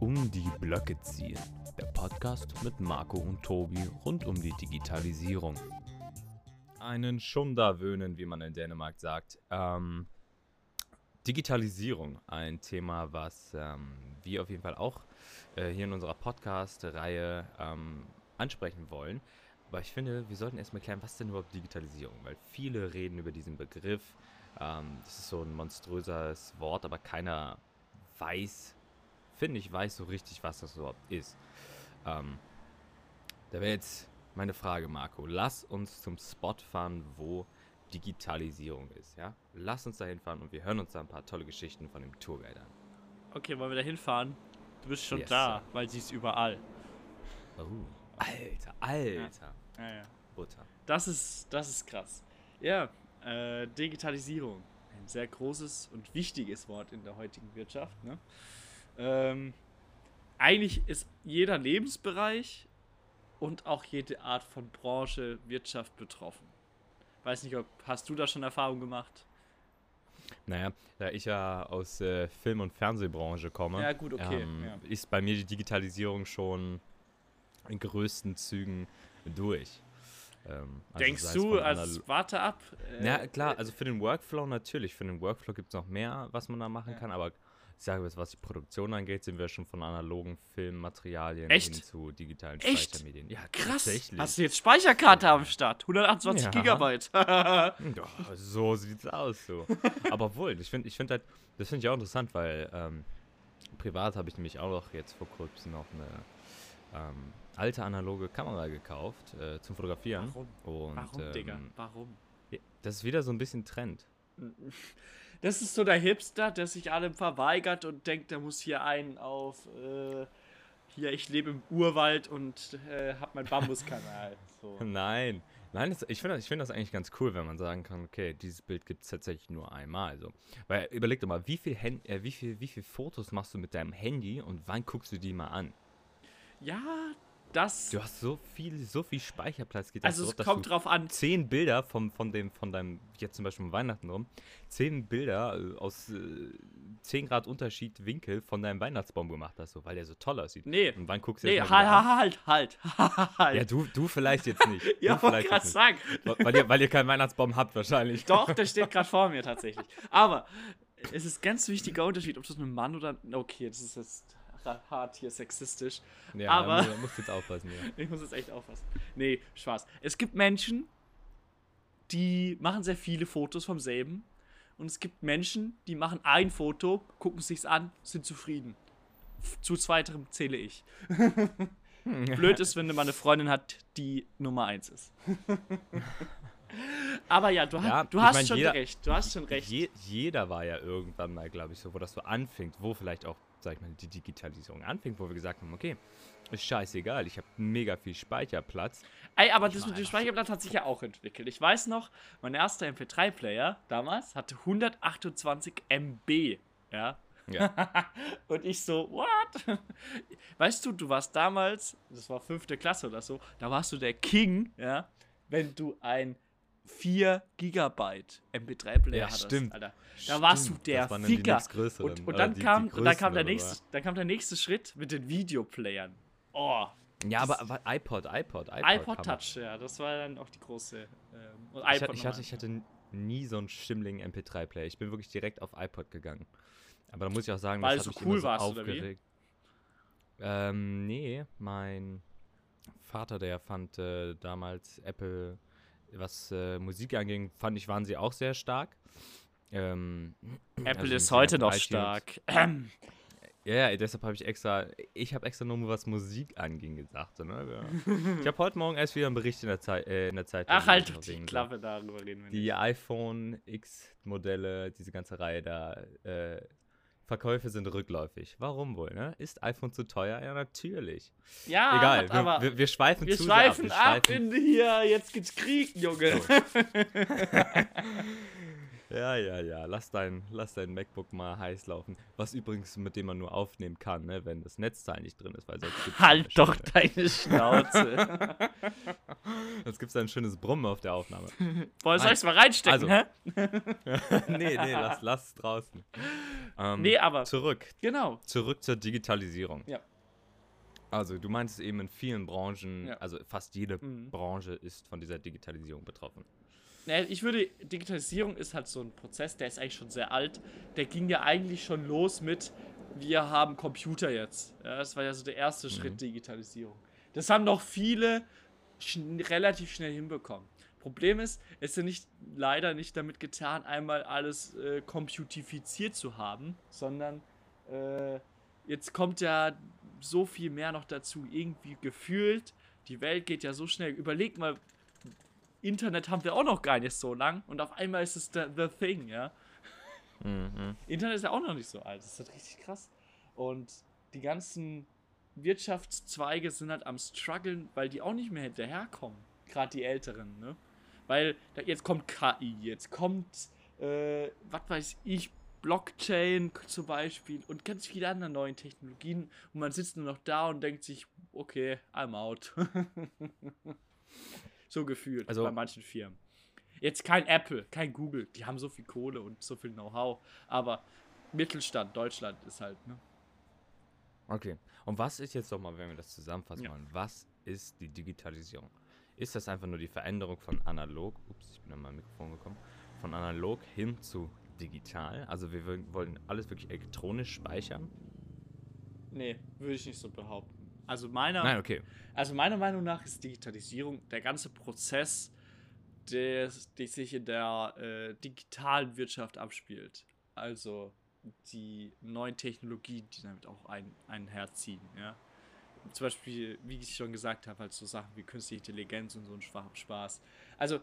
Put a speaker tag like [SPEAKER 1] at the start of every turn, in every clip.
[SPEAKER 1] Um die Blöcke ziehen. Der Podcast mit Marco und Tobi rund um die Digitalisierung. Einen Schunder wöhnen, wie man in Dänemark sagt. Ähm, Digitalisierung, ein Thema, was ähm, wir auf jeden Fall auch äh, hier in unserer Podcast-Reihe ähm, ansprechen wollen. Aber ich finde, wir sollten erstmal klären, was denn überhaupt Digitalisierung? Weil viele reden über diesen Begriff. Ähm, das ist so ein monströses Wort, aber keiner weiß, finde ich, weiß so richtig, was das überhaupt ist. Ähm, da wäre jetzt meine Frage, Marco. Lass uns zum Spot fahren, wo Digitalisierung ist, ja? Lass uns da hinfahren und wir hören uns da ein paar tolle Geschichten von dem Tourguide an.
[SPEAKER 2] Okay, wollen wir da hinfahren? Du bist schon
[SPEAKER 1] Yes,
[SPEAKER 2] da,
[SPEAKER 1] sir.
[SPEAKER 2] weil sie ist überall.
[SPEAKER 1] Oh, Alter, Alter.
[SPEAKER 2] Ja, ja.
[SPEAKER 1] Butter.
[SPEAKER 2] Das ist, das ist krass. Ja, äh, Digitalisierung. Ein sehr großes und wichtiges Wort in der heutigen Wirtschaft. Ne? Ähm, eigentlich ist jeder Lebensbereich und auch jede Art von Branche, Wirtschaft betroffen. Weiß nicht, ob hast du da schon Erfahrung gemacht?
[SPEAKER 1] Naja, da ich ja aus äh, Film- und Fernsehbranche komme,
[SPEAKER 2] Ja, gut, okay,
[SPEAKER 1] ähm,
[SPEAKER 2] ja.
[SPEAKER 1] ist bei mir die Digitalisierung schon in größten Zügen durch. Ähm, also
[SPEAKER 2] Denkst du,
[SPEAKER 1] von
[SPEAKER 2] als
[SPEAKER 1] anal-
[SPEAKER 2] warte ab? äh,
[SPEAKER 1] Ja, klar, also für den Workflow natürlich. Für den Workflow gibt es noch mehr, was man da machen
[SPEAKER 2] Ja.
[SPEAKER 1] kann, aber ich sage jetzt, was die Produktion angeht, sind wir schon von analogen Filmmaterialien
[SPEAKER 2] Echt?
[SPEAKER 1] hin zu digitalen
[SPEAKER 2] Echt?
[SPEAKER 1] Speichermedien. Ja,
[SPEAKER 2] Krass. Hast du jetzt Speicherkarte am Start? 128
[SPEAKER 1] Ja.
[SPEAKER 2] Gigabyte.
[SPEAKER 1] Ja, so sieht's aus, so. Aber wohl, ich finde ich find halt, das finde ich auch interessant, weil ähm, privat habe ich nämlich auch noch jetzt vor kurzem noch eine ähm, alte analoge Kamera gekauft äh, zum Fotografieren.
[SPEAKER 2] Warum?
[SPEAKER 1] Und,
[SPEAKER 2] Warum,
[SPEAKER 1] ähm,
[SPEAKER 2] Digga? Warum?
[SPEAKER 1] Das ist wieder so ein bisschen Trend.
[SPEAKER 2] Das ist so der Hipster, der sich allem verweigert und denkt, er muss hier einen auf, äh, hier, ich lebe im Urwald und äh, hab meinen Bambuskanal. So.
[SPEAKER 1] Nein, nein, das, ich finde das, ich find das eigentlich ganz cool, wenn man sagen kann, okay, dieses Bild gibt es tatsächlich nur einmal. So. Weil überleg doch mal, wie viel, Hen äh, wie, viel, wie viel Fotos machst du mit deinem Handy und wann guckst du die mal an?
[SPEAKER 2] Ja, das.
[SPEAKER 1] Du hast so viel, so viel Speicherplatz. Geht
[SPEAKER 2] Also
[SPEAKER 1] so,
[SPEAKER 2] es
[SPEAKER 1] dass
[SPEAKER 2] kommt drauf an.
[SPEAKER 1] zehn Bilder vom, von, dem, von deinem, jetzt zum Beispiel um Weihnachten rum, zehn Bilder äh, aus äh, 10 Grad Unterschied Winkel von deinem Weihnachtsbaum gemacht hast, so, weil der so toll aussieht.
[SPEAKER 2] Nee.
[SPEAKER 1] Und wann guckst du
[SPEAKER 2] Nee,
[SPEAKER 1] jetzt
[SPEAKER 2] halt,
[SPEAKER 1] wieder an?
[SPEAKER 2] halt, halt, halt.
[SPEAKER 1] Ja, du, du vielleicht jetzt nicht.
[SPEAKER 2] ja, wollte gerade sagen.
[SPEAKER 1] Weil ihr, weil ihr keinen Weihnachtsbaum habt wahrscheinlich.
[SPEAKER 2] Doch, der steht gerade vor mir tatsächlich. Aber es ist ganz wichtiger Unterschied, ob das ein Mann oder. Okay, das ist jetzt hart hier sexistisch.
[SPEAKER 1] Ja,
[SPEAKER 2] aber-
[SPEAKER 1] da musst du jetzt aufpassen. Ja.
[SPEAKER 2] Ich muss jetzt echt aufpassen. Nee, Spaß. Es gibt Menschen, die machen sehr viele Fotos vom selben. Und es gibt Menschen, die machen ein Foto, gucken sich's an, sind zufrieden. Zu zweiterem zähle ich. Blöd ist, wenn du mal eine Freundin hat, die Nummer eins ist. Aber ja, du,
[SPEAKER 1] Ja,
[SPEAKER 2] du hast
[SPEAKER 1] mein,
[SPEAKER 2] schon
[SPEAKER 1] jeder-
[SPEAKER 2] recht. Du hast schon recht.
[SPEAKER 1] Je, jeder war ja irgendwann mal, glaube ich, so, wo das so anfängt, wo vielleicht auch, sag ich mal, die Digitalisierung anfängt, wo wir gesagt haben, okay, ist scheißegal, ich habe mega viel Speicherplatz.
[SPEAKER 2] Ey, aber das
[SPEAKER 1] war
[SPEAKER 2] mit dem Speicherplatz hat sich ja auch entwickelt. Ich weiß noch, mein erster MP3-Player damals hatte 128 MB. Ja.
[SPEAKER 1] Ja.
[SPEAKER 2] Und ich so, what? Weißt du, du warst damals, das war fünfte Klasse oder so, da warst du der King, ja, wenn du ein 4 Gigabyte MP3-Player
[SPEAKER 1] Ja,
[SPEAKER 2] hattest,
[SPEAKER 1] stimmt.
[SPEAKER 2] Alter. Da warst du
[SPEAKER 1] Stimmt,
[SPEAKER 2] der
[SPEAKER 1] die
[SPEAKER 2] Ficker.
[SPEAKER 1] nächstgrößeren,
[SPEAKER 2] Und, und dann
[SPEAKER 1] die- die
[SPEAKER 2] kam, und dann kam der nächste, dann kam der nächste Schritt mit den Videoplayern. Oh,
[SPEAKER 1] Ja, aber, aber iPod, iPod, iPod.
[SPEAKER 2] iPod Touch, ja, das war dann auch die große. Ähm, und
[SPEAKER 1] Ich, hatte-
[SPEAKER 2] iPod
[SPEAKER 1] ich, hatte, ich hatte nie so einen schimmligen MP3-Player. Ich bin wirklich direkt auf iPod gegangen. Aber da muss ich auch sagen,
[SPEAKER 2] Weil
[SPEAKER 1] das
[SPEAKER 2] so cool
[SPEAKER 1] so
[SPEAKER 2] warst, oder wie?
[SPEAKER 1] aufgeregt. Ähm, nee, mein Vater, der fand äh, damals Apple, was äh, Musik anging, fand ich, waren sie auch sehr stark. Ähm,
[SPEAKER 2] Apple
[SPEAKER 1] also
[SPEAKER 2] ist heute noch stark.
[SPEAKER 1] Ja, ja, deshalb habe ich extra, ich habe extra nur, was Musik anging, gesagt. So, ne? ja. ich habe heute Morgen erst wieder einen Bericht in der, Zeit, äh, in der Zeitung.
[SPEAKER 2] Ach, halt die Klappe, darüber reden wir
[SPEAKER 1] Die
[SPEAKER 2] nicht.
[SPEAKER 1] iPhone X-Modelle, diese ganze Reihe da, äh, Verkäufe sind rückläufig. Warum wohl, ne? Ist iPhone zu teuer? Ja, natürlich.
[SPEAKER 2] Ja,
[SPEAKER 1] Egal,
[SPEAKER 2] aber
[SPEAKER 1] wir, wir, wir schweifen
[SPEAKER 2] wir
[SPEAKER 1] zu
[SPEAKER 2] schweifen
[SPEAKER 1] ab.
[SPEAKER 2] ab in hier, jetzt gibt's Krieg, Junge.
[SPEAKER 1] Ja, ja, ja. Lass dein, lass dein MacBook mal heiß laufen. Was übrigens, mit dem man nur aufnehmen kann, ne? wenn das Netzteil nicht drin ist. Weil sonst
[SPEAKER 2] Halt doch deine Schnauze.
[SPEAKER 1] Sonst gibt es ein schönes Brummen auf der Aufnahme.
[SPEAKER 2] Boah, soll
[SPEAKER 1] Nein.
[SPEAKER 2] ich's mal reinstecken,
[SPEAKER 1] Also.
[SPEAKER 2] hä?
[SPEAKER 1] nee, nee, lass, lass es draußen. Ähm,
[SPEAKER 2] Nee, aber-
[SPEAKER 1] Zurück.
[SPEAKER 2] Genau.
[SPEAKER 1] Zurück zur Digitalisierung.
[SPEAKER 2] Ja.
[SPEAKER 1] Also, du meinst eben in vielen Branchen,
[SPEAKER 2] Ja.
[SPEAKER 1] also fast jede
[SPEAKER 2] Mhm.
[SPEAKER 1] Branche ist von dieser Digitalisierung betroffen.
[SPEAKER 2] Ich würde, Digitalisierung ist halt so ein Prozess, der ist eigentlich schon sehr alt. Der ging ja eigentlich schon los mit, wir haben Computer jetzt. Ja, das war ja so der erste Schritt Digitalisierung. Das haben noch viele schn relativ schnell hinbekommen. Problem ist, es ist ja nicht, leider nicht damit getan, einmal alles äh, computifiziert zu haben, sondern äh, jetzt kommt ja so viel mehr noch dazu. Irgendwie gefühlt, die Welt geht ja so schnell. Überleg mal, Internet haben wir auch noch gar nicht so lang und auf einmal ist es the, the thing, ja.
[SPEAKER 1] Mhm.
[SPEAKER 2] Internet ist ja auch noch nicht so alt. Das ist halt richtig krass. Und die ganzen Wirtschaftszweige sind halt am struggeln, weil die auch nicht mehr hinterherkommen. Gerade die Älteren, ne? Weil da, jetzt kommt KI, jetzt kommt, äh, was weiß ich, Blockchain zum Beispiel und ganz viele andere neue Technologien. Und man sitzt nur noch da und denkt sich, okay, I'm out. so gefühlt
[SPEAKER 1] Also-
[SPEAKER 2] bei manchen Firmen. Jetzt kein Apple, kein Google, die haben so viel Kohle und so viel Know-how, aber Mittelstand, Deutschland ist halt, ne?
[SPEAKER 1] Okay. Und was ist jetzt doch mal, wenn wir das zusammenfassen
[SPEAKER 2] Ja.
[SPEAKER 1] wollen, was ist die Digitalisierung? Ist das einfach nur die Veränderung von analog, ups, ich bin an mein Mikrofon gekommen, von analog hin zu digital? Also wir wollen alles wirklich elektronisch speichern?
[SPEAKER 2] Nee, würde ich nicht so behaupten. Also meiner,
[SPEAKER 1] Nein, okay.
[SPEAKER 2] also meiner Meinung nach ist Digitalisierung der ganze Prozess, der, der sich in der äh, digitalen Wirtschaft abspielt. Also die neuen Technologien, die damit auch ein, einherziehen, ja. Zum Beispiel, wie ich schon gesagt habe, halt so Sachen wie künstliche Intelligenz und so ein Schwa- Spaß. Also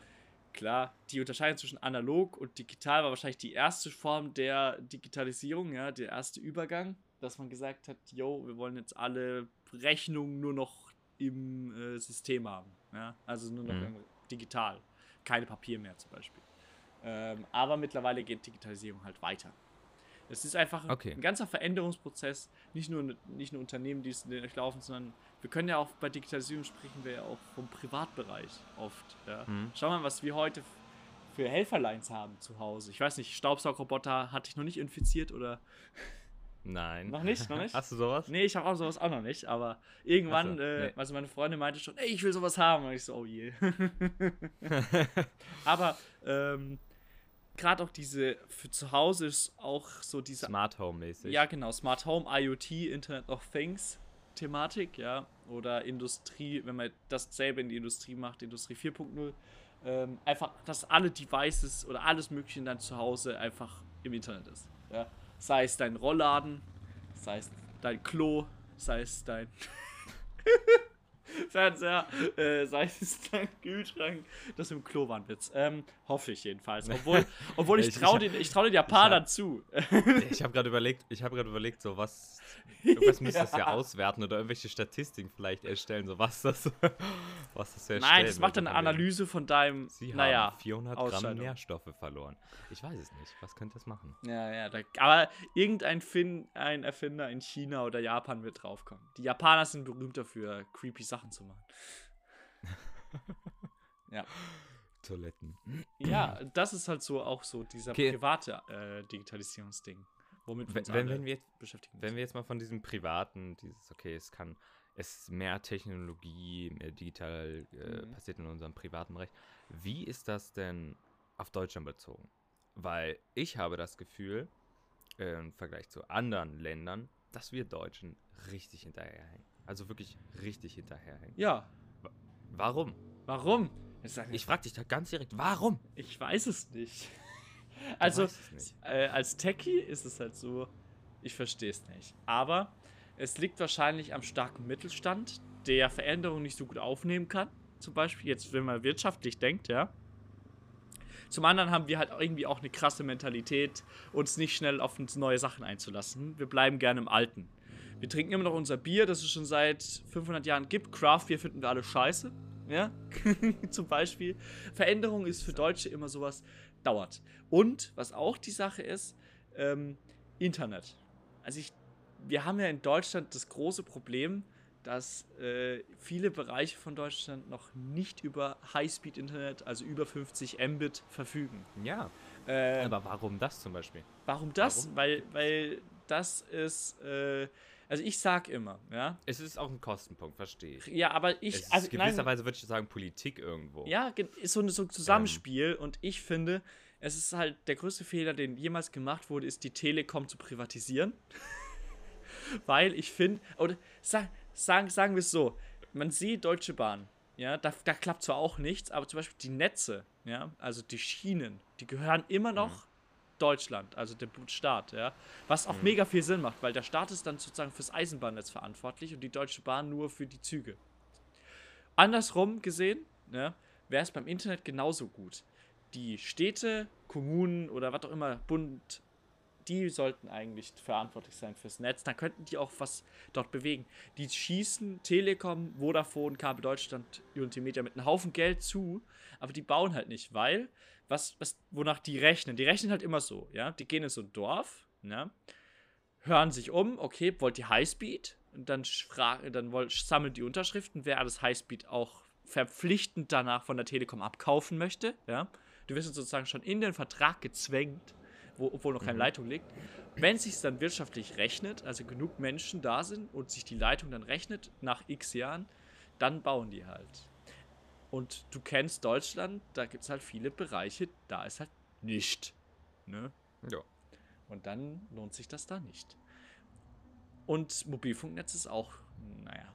[SPEAKER 2] klar, die Unterscheidung zwischen analog und digital war wahrscheinlich die erste Form der Digitalisierung, ja, der erste Übergang, dass man gesagt hat, yo, wir wollen jetzt alle Rechnungen nur noch im äh, System haben, ja, also nur noch
[SPEAKER 1] Mhm.
[SPEAKER 2] digital, keine Papier mehr zum Beispiel. Ähm, aber mittlerweile geht Digitalisierung halt weiter. Es ist einfach ein-
[SPEAKER 1] Okay.
[SPEAKER 2] ein ganzer Veränderungsprozess, nicht nur, nicht nur Unternehmen, die es durchlaufen, sondern wir können ja auch bei Digitalisierung sprechen wir ja auch vom Privatbereich oft. Ja.
[SPEAKER 1] Mhm.
[SPEAKER 2] Schau mal, was wir heute für Helferlines haben zu Hause. Ich weiß nicht, Staubsaugerroboter hatte ich noch nicht infiziert oder.
[SPEAKER 1] Nein.
[SPEAKER 2] Noch nicht, noch nicht?
[SPEAKER 1] Hast du sowas?
[SPEAKER 2] Nee, ich habe auch sowas auch noch nicht, aber irgendwann,
[SPEAKER 1] so,
[SPEAKER 2] äh,
[SPEAKER 1] nee.
[SPEAKER 2] also meine Freundin meinte schon, ey, ich will sowas haben. Und ich so, oh je. aber ähm, gerade auch diese, für zu Hause ist auch so diese
[SPEAKER 1] Smart Home mäßig.
[SPEAKER 2] ja, genau. Smart Home, IoT, Internet of Things Thematik, ja. Oder Industrie, wenn man dasselbe in die Industrie macht, Industrie 4.0. Ähm, einfach, dass alle Devices oder alles Mögliche in deinem Zuhause einfach im Internet ist. Ja? Sei es dein Rollladen, sei es dein Klo, sei es dein Fernseher, äh, sei es dein Kühlschrank. Das im Klo war ein Witz. Ähm, hoffe ich jedenfalls. Obwohl, obwohl ich traue den, ich trau den Japanern zu.
[SPEAKER 1] Ich habe gerade überlegt, ich habe gerade überlegt, so was. Irgendwas müsstest du ja
[SPEAKER 2] Ja.
[SPEAKER 1] auswerten oder irgendwelche Statistiken vielleicht erstellen, so was das, was das für
[SPEAKER 2] Nein, das macht eine. Analyse von deinem,
[SPEAKER 1] Sie
[SPEAKER 2] naja,
[SPEAKER 1] haben 400 Gramm. Nährstoffe verloren. Ich weiß es nicht. Was könnte das machen?
[SPEAKER 2] Ja, ja, da, aber irgendein Finn, ein Erfinder in China oder Japan wird draufkommen. Die Japaner sind berühmt dafür, creepy Sachen zu machen. ja.
[SPEAKER 1] Toiletten.
[SPEAKER 2] Ja, das ist halt so auch so dieser
[SPEAKER 1] Okay.
[SPEAKER 2] private äh, Digitalisierungsding, womit wir
[SPEAKER 1] Wenn,
[SPEAKER 2] uns
[SPEAKER 1] wenn, wenn, wir,
[SPEAKER 2] beschäftigen
[SPEAKER 1] wenn wir jetzt mal von diesem privaten, dieses, okay, es kann, es ist mehr Technologie, mehr digital äh,
[SPEAKER 2] Mhm.
[SPEAKER 1] passiert in unserem privaten Bereich. Wie ist das denn auf Deutschland bezogen? Weil ich habe das Gefühl, äh, im Vergleich zu anderen Ländern, dass wir Deutschen richtig hinterherhängen. Also wirklich richtig hinterherhängen.
[SPEAKER 2] Ja,
[SPEAKER 1] Warum?
[SPEAKER 2] warum? Ich,
[SPEAKER 1] frage dich da ganz direkt, warum?
[SPEAKER 2] ich weiß es nicht. Also,
[SPEAKER 1] es nicht.
[SPEAKER 2] äh, als Techie ist es halt so, ich verstehe es nicht. Aber es liegt wahrscheinlich am starken Mittelstand, der Veränderungen nicht so gut aufnehmen kann. Zum Beispiel, jetzt, wenn man wirtschaftlich denkt, ja. Zum anderen haben wir halt irgendwie auch eine krasse Mentalität, uns nicht schnell auf neue Sachen einzulassen. Wir bleiben gerne im Alten. Wir trinken immer noch unser Bier, das es schon seit 500 Jahren gibt. Craft Beer finden wir alle scheiße. ja, zum Beispiel. Veränderung ist für Deutsche immer sowas, dauert. Und was auch die Sache ist, ähm, Internet. Also ich, wir haben ja in Deutschland das große Problem, dass äh, viele Bereiche von Deutschland noch nicht über Highspeed-Internet, also über 50 Mbit, verfügen.
[SPEAKER 1] Ja.
[SPEAKER 2] Äh,
[SPEAKER 1] Aber warum das zum Beispiel?
[SPEAKER 2] warum das?
[SPEAKER 1] warum?
[SPEAKER 2] Weil, weil das ist, äh, also ich sag immer, ja.
[SPEAKER 1] Es ist auch ein Kostenpunkt, verstehe ich.
[SPEAKER 2] Ja, aber ich,
[SPEAKER 1] es
[SPEAKER 2] also
[SPEAKER 1] gewisserweise würde ich sagen Politik irgendwo.
[SPEAKER 2] Ja, ist so, ein- so ein Zusammenspiel und ich finde, es ist halt der größte Fehler, den jemals gemacht wurde, ist die Telekom zu privatisieren. Weil ich finde, oder sag, sagen, sagen wir es so, man sieht Deutsche Bahn, ja, da, da klappt zwar auch nichts, aber zum Beispiel die Netze, ja, also die Schienen, die gehören immer noch Deutschland, also der Staat, ja. Was auch mega viel Sinn macht, weil der Staat ist dann sozusagen fürs Eisenbahnnetz verantwortlich und die Deutsche Bahn nur für die Züge. Andersrum gesehen, ne, wäre es beim Internet genauso gut. Die Städte, Kommunen oder was auch immer, Bund, die sollten eigentlich verantwortlich sein fürs Netz. Dann könnten die auch was dort bewegen. Die schießen Telekom, Vodafone, Kabel Deutschland, Unimedia mit einem Haufen Geld zu, aber die bauen halt nicht, weil, was, was, wonach die rechnen, die rechnen halt immer so, ja. Die gehen in so ein Dorf, ne, hören sich um, okay, wollt ihr Highspeed? Und dann, dann wollt, sammeln die Unterschriften, wer alles Highspeed auch verpflichtend danach von der Telekom abkaufen möchte, ja. Du wirst sozusagen schon in den Vertrag gezwängt, wo, obwohl noch keine Leitung liegt. Wenn es sich dann wirtschaftlich rechnet, also genug Menschen da sind und sich die Leitung dann rechnet nach x Jahren, dann bauen die halt. Und du kennst Deutschland, da gibt es halt viele Bereiche, da ist halt nicht. Ne?
[SPEAKER 1] Ja.
[SPEAKER 2] Und dann lohnt sich das da nicht. Und Mobilfunknetz ist auch, naja.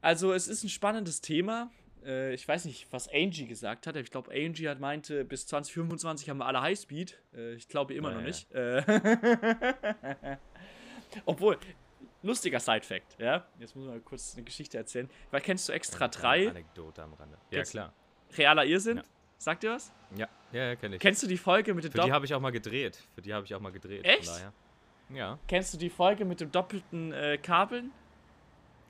[SPEAKER 2] Also es ist ein spannendes Thema. Äh, ich weiß nicht, was Angie gesagt hat. Ich glaube, Angie hat meinte, bis 2025 haben wir alle Highspeed. Äh, ich glaube immer noch
[SPEAKER 1] Naja.
[SPEAKER 2] nicht. Äh, Obwohl, lustiger Side-Fact, ja. Jetzt muss man mal kurz eine Geschichte erzählen. Weil kennst du Extra 3,
[SPEAKER 1] Anekdote am Rande. Ja,
[SPEAKER 2] Kennst-
[SPEAKER 1] klar.
[SPEAKER 2] realer Irrsinn?
[SPEAKER 1] Ja.
[SPEAKER 2] Sagt ihr was?
[SPEAKER 1] Ja, ja, ja kenne ich.
[SPEAKER 2] Kennst du die Folge mit dem
[SPEAKER 1] Für die habe ich auch mal gedreht. Für die habe ich auch mal gedreht.
[SPEAKER 2] Echt?
[SPEAKER 1] Ja.
[SPEAKER 2] Kennst du die Folge mit dem doppelten äh, Kabeln?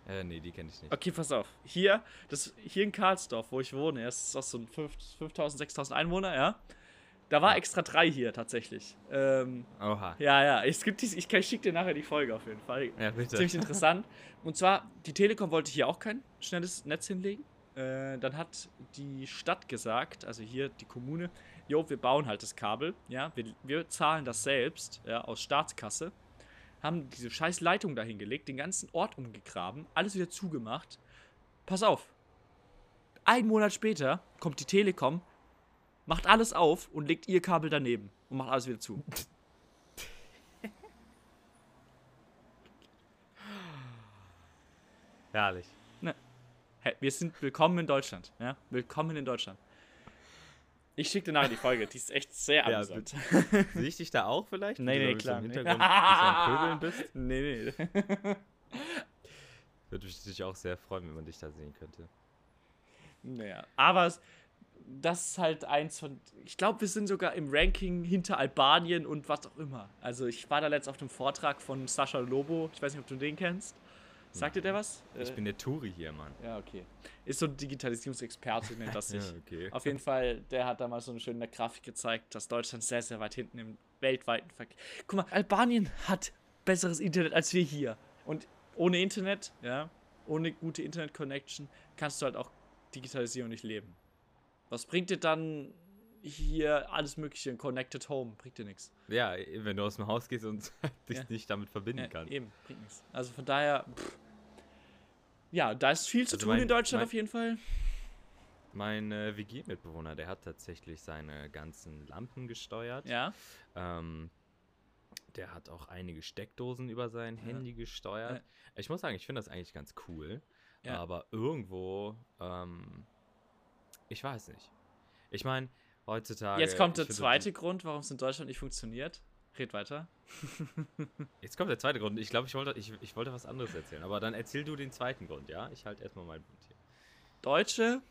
[SPEAKER 1] Äh, nee, die kenne ich nicht.
[SPEAKER 2] Okay, pass auf. Hier, das, hier in Karlsdorf, wo ich wohne, das ist auch so ein 5 5000, 6000 Einwohner, ja. Da war extra 3 hier tatsächlich. Ähm,
[SPEAKER 1] Oha.
[SPEAKER 2] ja, ja, es gibt dies, ich, ich schicke dir nachher die Folge auf jeden Fall.
[SPEAKER 1] Ja, bitte.
[SPEAKER 2] Ziemlich interessant. Und zwar, die Telekom wollte hier auch kein schnelles Netz hinlegen. Äh, dann hat die Stadt gesagt, also hier die Kommune, jo, wir bauen halt das Kabel, ja, wir, wir zahlen das selbst, ja, aus Staatskasse. Haben diese scheiß Leitung dahin gelegt, den ganzen Ort umgegraben, alles wieder zugemacht. Pass auf. Ein Monat später kommt die Telekom, macht alles auf und legt ihr Kabel daneben und macht alles wieder zu.
[SPEAKER 1] Herrlich.
[SPEAKER 2] Hey, wir sind willkommen in Deutschland. Ja? Willkommen in Deutschland. Ich schicke dir nachher die Folge, die ist echt sehr
[SPEAKER 1] Ja,
[SPEAKER 2] amüsant.
[SPEAKER 1] Sehe ich dich da auch vielleicht?
[SPEAKER 2] Nee, nee, klar,
[SPEAKER 1] Im
[SPEAKER 2] nee.
[SPEAKER 1] Hintergrund bisschen am Pöbeln bist?
[SPEAKER 2] nee, nee.
[SPEAKER 1] Würde mich auch sehr freuen, wenn man dich da sehen könnte.
[SPEAKER 2] Naja, aber es, das ist halt eins von. Ich glaube, wir sind sogar im Ranking hinter Albanien und was auch immer. Also, ich war da letzt auf dem Vortrag von Sascha Lobo. Ich weiß nicht, ob du den kennst. Sagt dir der was?
[SPEAKER 1] Ich
[SPEAKER 2] Äh,
[SPEAKER 1] bin der Touri hier, Mann.
[SPEAKER 2] ja, okay. Ist so ein Digitalisierungsexperte, nennt das sich.
[SPEAKER 1] Ja, okay.
[SPEAKER 2] Auf jeden Fall, der hat da mal so eine schöne Grafik gezeigt, dass Deutschland sehr, sehr weit hinten im weltweiten Verkehr. Guck mal, Albanien hat besseres Internet als wir hier. Und ohne Internet, ja, ohne gute Internet-Connection, kannst du halt auch Digitalisierung nicht leben. Was bringt dir dann hier alles Mögliche in Connected Home? Bringt dir nichts.
[SPEAKER 1] Ja, wenn du aus dem Haus gehst und dich
[SPEAKER 2] Ja.
[SPEAKER 1] nicht damit verbinden
[SPEAKER 2] Ja,
[SPEAKER 1] kannst.
[SPEAKER 2] eben, bringt nichts. Also von daher, pff. ja, da ist viel zu
[SPEAKER 1] Also
[SPEAKER 2] tun
[SPEAKER 1] mein-
[SPEAKER 2] in Deutschland
[SPEAKER 1] mein-
[SPEAKER 2] auf jeden Fall.
[SPEAKER 1] Mein äh, WG-Mitbewohner, der hat tatsächlich seine ganzen Lampen gesteuert.
[SPEAKER 2] Ja,
[SPEAKER 1] Ähm, der hat auch einige Steckdosen über sein Handy gesteuert.
[SPEAKER 2] Ja.
[SPEAKER 1] Ich muss sagen, ich finde das eigentlich ganz cool.
[SPEAKER 2] Ja.
[SPEAKER 1] Aber irgendwo, ähm, ich weiß nicht. Ich meine, heutzutage.
[SPEAKER 2] jetzt kommt
[SPEAKER 1] ich
[SPEAKER 2] der
[SPEAKER 1] finde,
[SPEAKER 2] zweite Grund, warum es in Deutschland nicht funktioniert. Red weiter.
[SPEAKER 1] Jetzt kommt der zweite Grund. Ich glaube, ich wollte, ich, ich wollte was anderes erzählen. Aber dann erzähl du den zweiten Grund, ja? Ich halte erstmal meinen Mund hier.
[SPEAKER 2] Deutsche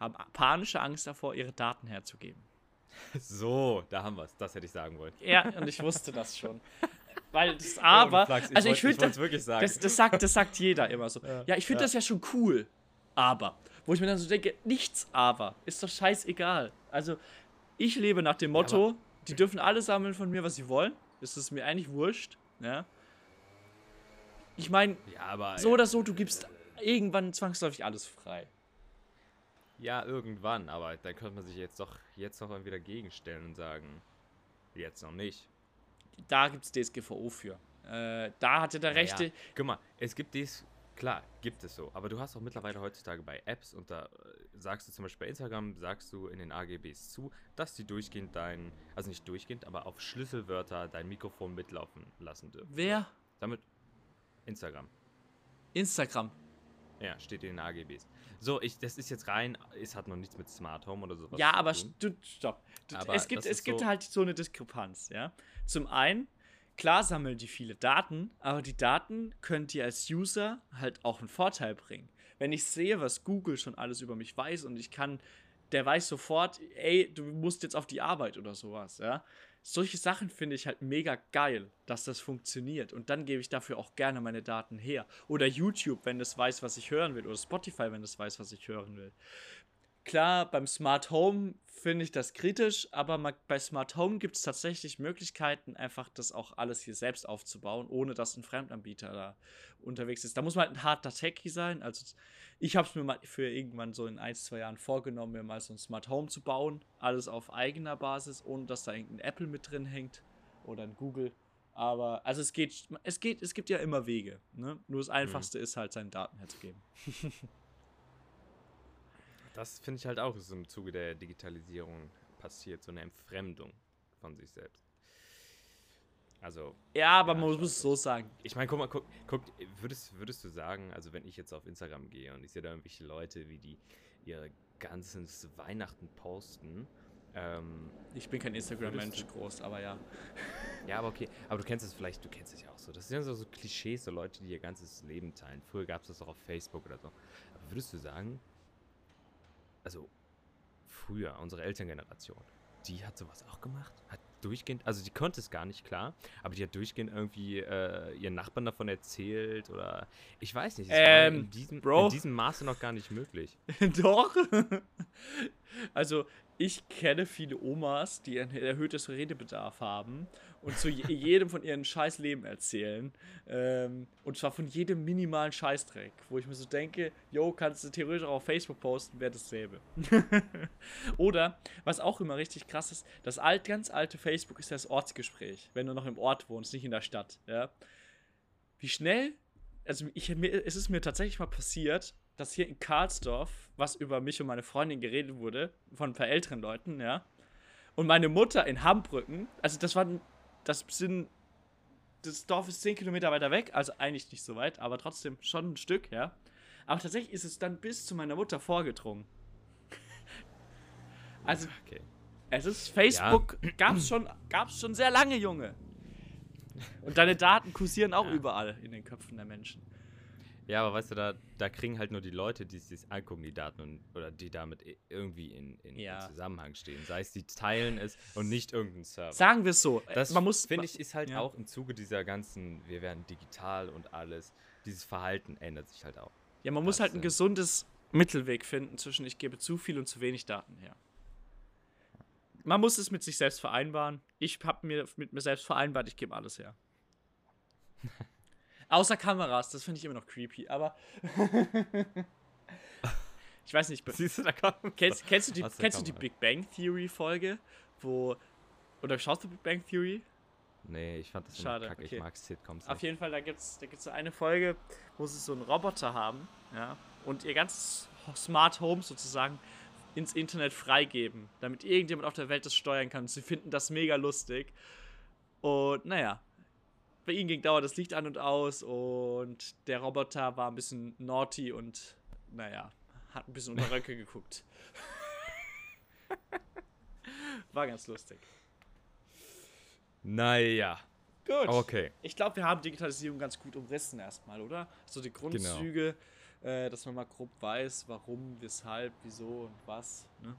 [SPEAKER 2] haben panische Angst davor, ihre Daten herzugeben.
[SPEAKER 1] So, da haben wir es. Das hätte ich sagen wollen.
[SPEAKER 2] Ja, und ich wusste das schon. Weil das aber,
[SPEAKER 1] Oh, Flachs,
[SPEAKER 2] also
[SPEAKER 1] wollt-
[SPEAKER 2] ich finde
[SPEAKER 1] wollte
[SPEAKER 2] das,
[SPEAKER 1] wirklich sagen.
[SPEAKER 2] das, das, sagt, das sagt jeder immer so. Ja, ich finde
[SPEAKER 1] ja.
[SPEAKER 2] das ja schon cool. aber. Wo ich mir dann so denke, nichts aber. Ist doch scheißegal. Also, ich lebe nach dem Motto, ja, die dürfen alles sammeln von mir, was sie wollen. Das ist mir eigentlich wurscht. Ja. Ich meine,
[SPEAKER 1] ja,
[SPEAKER 2] so oder so, du gibst irgendwann zwangsläufig alles frei.
[SPEAKER 1] Ja, irgendwann, aber da könnte man sich jetzt doch jetzt noch mal wieder gegenstellen und sagen, jetzt noch nicht.
[SPEAKER 2] Da gibt es DSGVO für. Äh, da hatte der naja, Rechte.
[SPEAKER 1] Guck mal, es gibt dies, klar, gibt es so, aber du hast auch mittlerweile heutzutage bei Apps und da äh, sagst du zum Beispiel bei Instagram, sagst du in den AGBs zu, dass die durchgehend dein, also nicht durchgehend, aber auf Schlüsselwörter dein Mikrofon mitlaufen lassen dürfen.
[SPEAKER 2] Wer?
[SPEAKER 1] Damit Instagram.
[SPEAKER 2] Instagram.
[SPEAKER 1] Ja, steht in den AGBs. So, ich, das ist jetzt rein, es hat noch nichts mit Smart Home oder sowas
[SPEAKER 2] Ja, aber st stopp. Aber es gibt, es gibt so halt so eine Diskrepanz, ja. Zum einen, klar sammeln die viele Daten, aber die Daten können dir als User halt auch einen Vorteil bringen. Wenn ich sehe, was Google schon alles über mich weiß und ich kann, der weiß sofort, ey, du musst jetzt auf die Arbeit oder sowas, ja solche Sachen finde ich halt mega geil, dass das funktioniert. Und dann gebe ich dafür auch gerne meine Daten her. Oder YouTube, wenn es weiß, was ich hören will. Oder Spotify, wenn es weiß, was ich hören will. Klar, beim Smart Home finde ich das kritisch, aber bei Smart Home gibt es tatsächlich Möglichkeiten, einfach das auch alles hier selbst aufzubauen, ohne dass ein Fremdanbieter da unterwegs ist. Da muss man halt ein harter Techie sein. Also ich habe es mir mal für irgendwann so in ein, zwei Jahren vorgenommen, mir mal so ein Smart Home zu bauen. Alles auf eigener Basis, ohne dass da irgendein Apple mit drin hängt oder ein Google. Aber, also es geht, es geht, es gibt ja immer Wege. Ne? Nur das mhm. Einfachste mhm. ist halt, seine Daten herzugeben.
[SPEAKER 1] das finde ich halt auch, ist im Zuge der Digitalisierung passiert, so eine Entfremdung von sich selbst. Also.
[SPEAKER 2] Ja, aber ja, man muss es so sagen.
[SPEAKER 1] Ich meine, guck mal, guck, guck, würdest, würdest du sagen, also wenn ich jetzt auf Instagram gehe und ich sehe da irgendwelche Leute, wie die ihre ganzes Weihnachten posten. Ähm,
[SPEAKER 2] ich bin kein Instagram-Mensch groß, aber ja.
[SPEAKER 1] Ja, aber okay. Aber du kennst es vielleicht, du kennst es ja auch so. Das sind so, so Klischees, so Leute, die ihr ganzes Leben teilen. Früher gab es das auch auf Facebook oder so. Aber würdest du sagen, also früher, unsere Elterngeneration, die hat sowas auch gemacht? Hat durchgehend, also die konnte es gar nicht klar, aber die hat durchgehend irgendwie äh, ihren Nachbarn davon erzählt oder ich weiß nicht,
[SPEAKER 2] ähm,
[SPEAKER 1] war in diesem, in diesem Maße noch gar nicht möglich.
[SPEAKER 2] Doch. also ich kenne viele Omas, die ein erhöhtes Redebedarf haben und zu jedem von ihren scheiß Leben erzählen. Ähm, und zwar von jedem minimalen Scheißdreck, wo ich mir so denke, yo, kannst du theoretisch auch auf Facebook posten, wäre dasselbe. Oder, was auch immer richtig krass ist, das alt, ganz alte Facebook ist das Ortsgespräch, wenn du noch im Ort wohnst, nicht in der Stadt. Ja? Wie schnell, also ich, mir, es ist mir tatsächlich mal passiert, dass hier in Karlsdorf was über mich und meine Freundin geredet wurde, von ein paar älteren Leuten, ja. Und meine Mutter in Hambrücken, also das war, das sind, das Dorf ist 10 Kilometer weiter weg, also eigentlich nicht so weit, aber trotzdem schon ein Stück, ja. Aber tatsächlich ist es dann bis zu meiner Mutter vorgedrungen. also, okay. es ist Facebook, ja. gab's schon, gab's schon sehr lange, Junge. Und deine Daten kursieren auch ja. überall in den Köpfen der Menschen.
[SPEAKER 1] Ja, aber weißt du, da, da kriegen halt nur die Leute, die sich angucken, die Daten und, oder die damit irgendwie in, in, ja. in, Zusammenhang stehen. Sei es, die teilen es und nicht irgendein Server.
[SPEAKER 2] Sagen wir es so.
[SPEAKER 1] Das man muss, finde ich, ist halt ja. auch im Zuge dieser ganzen, wir werden digital und alles, dieses Verhalten ändert sich halt auch.
[SPEAKER 2] Ja, man das, muss halt ein gesundes Mittelweg finden zwischen ich gebe zu viel und zu wenig Daten her. Man muss es mit sich selbst vereinbaren. Ich habe mir mit mir selbst vereinbart, ich gebe alles her. Außer Kameras, das finde ich immer noch creepy, aber. ich weiß nicht. Siehst du, da kennst, kennst, du die, kennst du die Big Bang Theory Folge, wo. Oder schaust du Big Bang Theory?
[SPEAKER 1] Nee, ich fand das
[SPEAKER 2] Schade,
[SPEAKER 1] kacke.
[SPEAKER 2] Okay.
[SPEAKER 1] Ich mag Sitcoms.
[SPEAKER 2] Auf jeden Fall, da gibt es da gibt's so eine Folge, wo sie so einen Roboter haben, ja, und ihr ganzes Smart Home sozusagen ins Internet freigeben, damit irgendjemand auf der Welt das steuern kann. Sie finden das mega lustig. Und naja, bei ihnen ging dauernd das Licht an und aus und der Roboter war ein bisschen naughty und naja, hat ein bisschen unter Röcke geguckt. war ganz lustig.
[SPEAKER 1] Naja.
[SPEAKER 2] Gut. Okay. Ich glaube, wir haben Digitalisierung ganz gut umrissen erstmal, oder? So die Grundzüge, genau. äh, dass man mal grob weiß, warum, weshalb, wieso und was. Ne?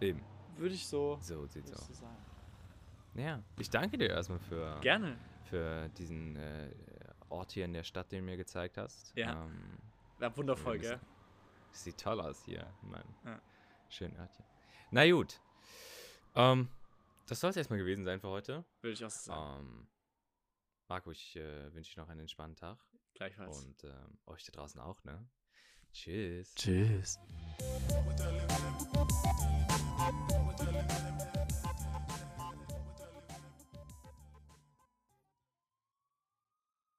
[SPEAKER 1] Eben.
[SPEAKER 2] Würde ich so,
[SPEAKER 1] so sieht's aus. So. Ja, ich danke dir erstmal für.
[SPEAKER 2] Gerne
[SPEAKER 1] für diesen äh, Ort hier in der Stadt, den du mir gezeigt hast.
[SPEAKER 2] Ja. Ähm, ja wundervoll, gell?
[SPEAKER 1] Sieht toll aus hier in meinem
[SPEAKER 2] Ja.
[SPEAKER 1] schönen Örtchen. Na gut. Ähm, das soll es erstmal gewesen sein für heute.
[SPEAKER 2] Würde ich auch sagen.
[SPEAKER 1] Ähm, Marco, ich äh, wünsche dir noch einen entspannten Tag.
[SPEAKER 2] Gleichfalls.
[SPEAKER 1] Und ähm, euch da draußen auch, ne? Tschüss.
[SPEAKER 2] Tschüss.